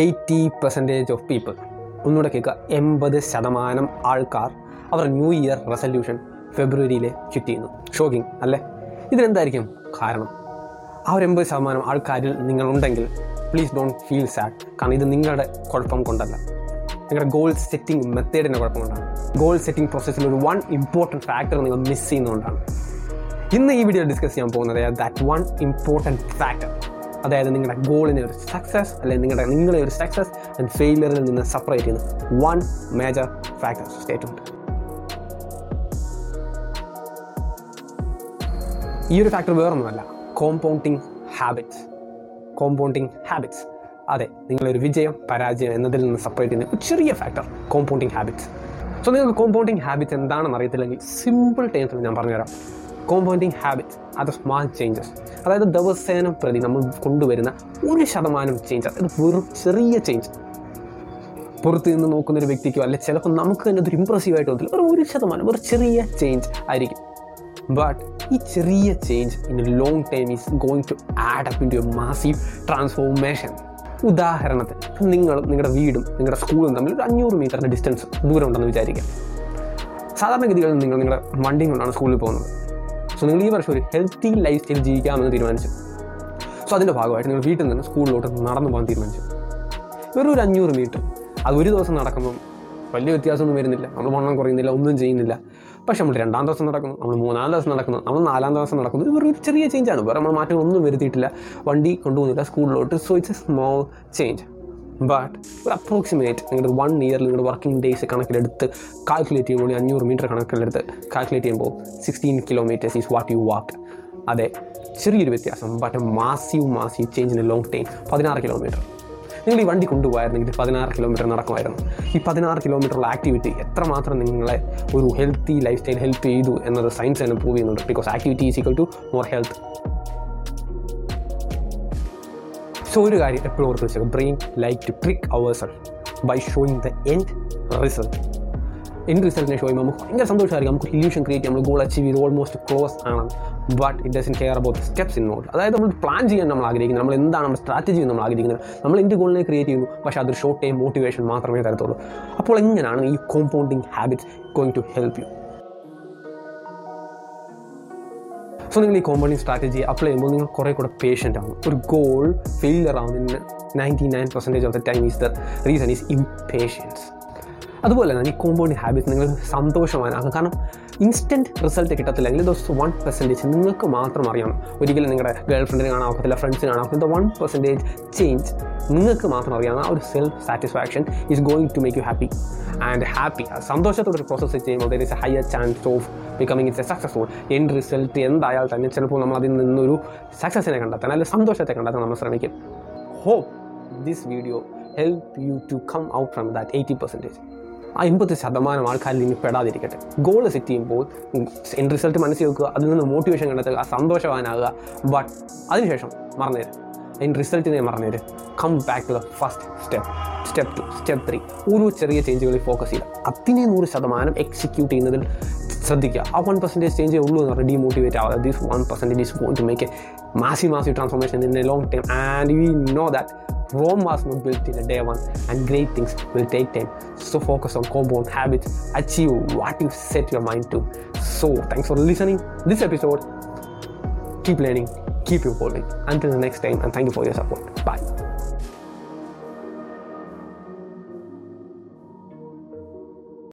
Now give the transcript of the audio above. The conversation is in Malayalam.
എയ്റ്റി പെർസെന്റേജ് ഓഫ് പീപ്പിൾ ഒന്നുകൂടെ കേൾക്കുക. എൺപത് ശതമാനം ആൾക്കാർ അവർ ന്യൂ ഇയർ റെസൊല്യൂഷൻ ഫെബ്രുവരിയിൽ ചുറ്റ് ചെയ്യുന്നു. ഷോക്കിംഗ് അല്ലേ? ഇതിനെന്തായിരിക്കും കാരണം? ആ ഒരു എൺപത് ശതമാനം ആൾക്കാരിൽ നിങ്ങളുണ്ടെങ്കിൽ പ്ലീസ് ഡോണ്ട് ഫീൽ സാഡ് കാരണം ഇത് നിങ്ങളുടെ കുഴപ്പം കൊണ്ടല്ല. നിങ്ങളുടെ ഗോൾ സെറ്റിംഗ് മെത്തേഡിന്റെ കുഴപ്പം കൊണ്ടാണ്. ഗോൾ സെറ്റിംഗ് പ്രോസസ്സിൽ ഒരു വൺ ഇമ്പോർട്ടന്റ് ഫാക്ടർ നിങ്ങൾ മിസ് ചെയ്യുന്നതുകൊണ്ടാണ്. ഇന്ന് ഈ വീഡിയോ ഡിസ്കസ് ചെയ്യാൻ പോകുന്നത് ദാറ്റ് വൺ ഇമ്പോർട്ടന്റ് ഫാക്ടർ അതായത് നിങ്ങളുടെ ഗോളിനെ ഒരു സക്സസ് അല്ലെങ്കിൽ നിങ്ങളുടെ നിങ്ങളെ ഒരു സക്സസ് ആൻഡ് ഫെയിലിയറിൽ നിന്ന് സെപ്പറേറ്റ് ചെയ്യുന്ന വൺ മേജർ ഫാക്ടർ സ്റ്റേറ്റ് ഉണ്ട് ഈ ഒരു ഫാക്ടർ വേറൊന്നുമല്ല. കോമ്പൗണ്ടിങ് ഹാബിറ്റ്സ് കോമ്പൗണ്ടിങ് ഹാബിറ്റ്സ് അതെ നിങ്ങളൊരു വിജയം പരാജയം എന്നതിൽ നിന്ന് സെപ്പറേറ്റ് ചെയ്യുന്ന ഒരു ചെറിയ ഫാക്ടർ കോമ്പൗണ്ടിങ് ഹാബിറ്റ്സ് സോ നിങ്ങൾക്ക് കോമ്പൗണ്ടിങ് ഹാബിറ്റ്സ് എന്താണെന്ന് അറിയത്തില്ലെങ്കിൽ സിമ്പിൾ ടൈംസിൽ ഞാൻ പറഞ്ഞുതരാം. കോമ്പൗണ്ടിങ് ഹാബിറ്റ് അത് സ്മാൾ ചേഞ്ചസ് അതായത് ദിവസേന പ്രതി നമ്മൾ കൊണ്ടുവരുന്ന ഒരു ശതമാനം ചേഞ്ച് അതായത് വെറും ചെറിയ ചേഞ്ച് പുറത്ത് നിന്ന് നോക്കുന്ന ഒരു വ്യക്തിക്കോ അല്ലെ ചിലപ്പോൾ നമുക്ക് തന്നെ അതൊരു ഇമ്പ്രസീവ് ആയിട്ട് തോന്നില്ല ഒരു ശതമാനം ഒരു ചെറിയ ചേഞ്ച് ആയിരിക്കും. ബട്ട് ഈ ചെറിയ change in long time is going to add up in to a massive transformation ഉദാഹരണത്തിന് നിങ്ങളും നിങ്ങളുടെ വീടും നിങ്ങളുടെ സ്കൂളും തമ്മിൽ ഒരു അഞ്ഞൂറ് മീറ്ററിന്റെ ഡിസ്റ്റൻസ് ദൂരം ഉണ്ടെന്ന് വിചാരിക്കാം സാധാരണഗതികളിൽ നിങ്ങൾ നിങ്ങളുടെ വണ്ടിയും കൊണ്ടാണ് സ്കൂളിൽ പോകുന്നത്. സോ നിങ്ങൾ ഈ വർഷം ഒരു ഹെൽത്തി ലൈഫ് സ്റ്റൈൽ ജീവിക്കാമെന്ന് തീരുമാനിച്ചു. സോ അതിന്റെ ഭാഗമായിട്ട് നിങ്ങൾ വീട്ടിൽ നിന്ന് സ്കൂളിലോട്ട് നടന്നു പോകാൻ തീരുമാനിച്ചു. വെറും ഒരു അഞ്ഞൂറ് മീറ്റർ. അത് ഒരു ദിവസം നടക്കുമ്പം വലിയ വ്യത്യാസമൊന്നും വരുന്നില്ല. നമ്മൾ വണ്ണം കുറയുന്നില്ല ഒന്നും ചെയ്യുന്നില്ല. പക്ഷെ നമ്മൾ രണ്ടാം ദിവസം നടക്കുന്നു നമ്മൾ മൂന്നാം ദിവസം നടക്കുന്നു നമ്മൾ നാലാം ദിവസം നടക്കുന്നു. ഇത് വെറും ഒരു ചെറിയ ചേഞ്ചാണ് വേറെ നമ്മൾ മാറ്റങ്ങളൊന്നും വരുത്തിയിട്ടില്ല. വണ്ടി കൊണ്ടുപോകുന്നില്ല സ്കൂളിലോട്ട്. So it's a small change but ഒരു അപ്രോക്സിമേറ്റ് നിങ്ങളുടെ വൺ ഇയറിൽ നിങ്ങളുടെ വർക്കിംഗ് ഡേയ്സ് കണക്കിലെടുത്ത് കാൽക്കുലേറ്റ് ചെയ്യുമ്പോൾ ഈ അഞ്ഞൂറ് മീറ്റർ കണക്കിലെടുത്ത് കാൽക്കുലേറ്റ് ചെയ്യുമ്പോൾ sixteen kilometers is what you walk അതെ ചെറിയൊരു വ്യത്യാസം but massive massive change in a long time പതിനാറ് കിലോമീറ്റർ നിങ്ങൾ ഈ വണ്ടി കൊണ്ടുപോയായിരുന്നെങ്കിൽ പതിനാറ് കിലോമീറ്റർ നടക്കുമായിരുന്നു. ഈ പതിനാറ് കിലോമീറ്ററുള്ള ആക്ടിവിറ്റി എത്രമാത്രം നിങ്ങളെ ഒരു ഹെൽത്തി ലൈഫ് സ്റ്റൈൽ ഹെൽപ്പ് ചെയ്തു എന്നത് സയൻസ് തന്നെ പ്രൂവ് ചെയ്യുന്നുണ്ട്. Because activity is equal to more health so ഒരു കാര്യം എപ്പോഴും ഓർത്ത് വെച്ചേക്കും. Brain like to trick our self by showing the end result end റിസൾട്ടിനെ show ചെയ്യുമ്പോൾ നമുക്ക് ഭയങ്കര സന്തോഷമായിരിക്കും. നമുക്ക് ഇല്യൂഷൻ ക്രിയേറ്റ് ചെയ്യാം. നമ്മൾ ഗോൾ അച്ചീവ് ചെയ്ത് ഓൾമോസ്റ്റ് ക്ലോസ് ആണ് but it doesn't care about steps in note അതായത് നമ്മൾ പ്ലാൻ ചെയ്യാൻ നമ്മൾ ആഗ്രഹിക്കുന്നത് നമ്മൾ എന്താണ് നമ്മുടെ സ്ട്രാറ്റജി നമ്മൾ ആഗ്രഹിക്കുന്നത് നമ്മൾ എന്റെ ഗോളിനെ ക്രിയേറ്റ് ചെയ്യുന്നു. പക്ഷേ അതൊരു ഷോർട്ട് ടൈം മോട്ടിവേഷൻ മാത്രമേ തരത്തുള്ളൂ. അപ്പോൾ എങ്ങനെയാണ് ഈ compounding habits going to help you so നിങ്ങൾ ഈ കോമ്പൗണ്ടിങ് സ്ട്രാറ്റജി അപ്ലൈ ചെയ്യുമ്പോൾ നിങ്ങൾ കുറേ കൂടെ പേഷ്യന്റ് ആവും. ഒരു ഗോൾ ഫെയിലിയർ ആവുന്നതിന് ninety nine percentage of the time is the reason is impatience അതുപോലെ തന്നെ ഈ കോമ്പൗണ്ടിങ് ഹാബിറ്റ്സ് നിങ്ങൾ സന്തോഷവാനാകും. കാരണം ഇൻസ്റ്റന്റ് റിസൾട്ട് കിട്ടത്തില്ലെങ്കിൽ ദോസ് വൺ പെർസെന്റേജ് നിങ്ങൾക്ക് മാത്രം അറിയാം. ഒരിക്കലും നിങ്ങളുടെ ഗേൾ ഫ്രണ്ടിന് കാണാൻ ഫ്രണ്ട്സിന് കാണാൻ ഒക്കത്തില്ല. വൺ പെർസെന്റേജ് ചേഞ്ച് നിങ്ങൾക്ക് മാത്രം അറിയാവുന്ന ആ ഒരു self satisfaction is going to make you happy and happy സന്തോഷത്തോടെ ഒരു പ്രോസസ്സ് ചെയ്യുമ്പോൾ there is a higher chance of becoming it's a successful end result എന്തായാൽ തന്നെ ചിലപ്പോൾ നമ്മൾ അതിൽ നിന്നൊരു സക്സസ്സിനെ കണ്ടെത്താൻ അല്ലെങ്കിൽ സന്തോഷത്തെ കണ്ടെത്താൻ നമ്മൾ ശ്രമിക്കും. Hope this video help you to come out from that eighty percentage എൺപത് ശതമാനം ആൾക്കാരിൽ ഇനി പെടാതിരിക്കട്ടെ. ഗോൾ സെറ്റ് ചെയ്യുമ്പോൾ എൻ റിസൾട്ട് മനസ്സിൽ വെക്കുക അതിൽ നിന്ന് മോട്ടിവേഷൻ കണ്ടെത്തുക സന്തോഷവാനാകുക. ബട്ട് അതിനുശേഷം മറന്നേര് അതിന് റിസൾട്ടിനെ മറന്നേര് come back to the first step step to step three ഓരോ ചെറിയ ചേഞ്ചുകളിൽ ഫോക്കസ് ചെയ്യുക. അതിനെ നൂറ് ശതമാനം എക്സിക്യൂട്ട് ചെയ്യുന്നതിൽ ശ്രദ്ധിക്കുക. ആ വൺ പെർസെന്റേജ് ചേഞ്ചേ ഉള്ളൂ എന്ന് പറഞ്ഞാൽ മോട്ടിവേറ്റ് ആവുക. This one percentage is going to make a massive massive transformation in a long time and we know that Rome was not built in a day one, and great things will take time. So focus on compound habits, achieve what you set your mind to. So thanks for listening this episode. Keep learning, keep evolving. Until the next time, and thank you for your support.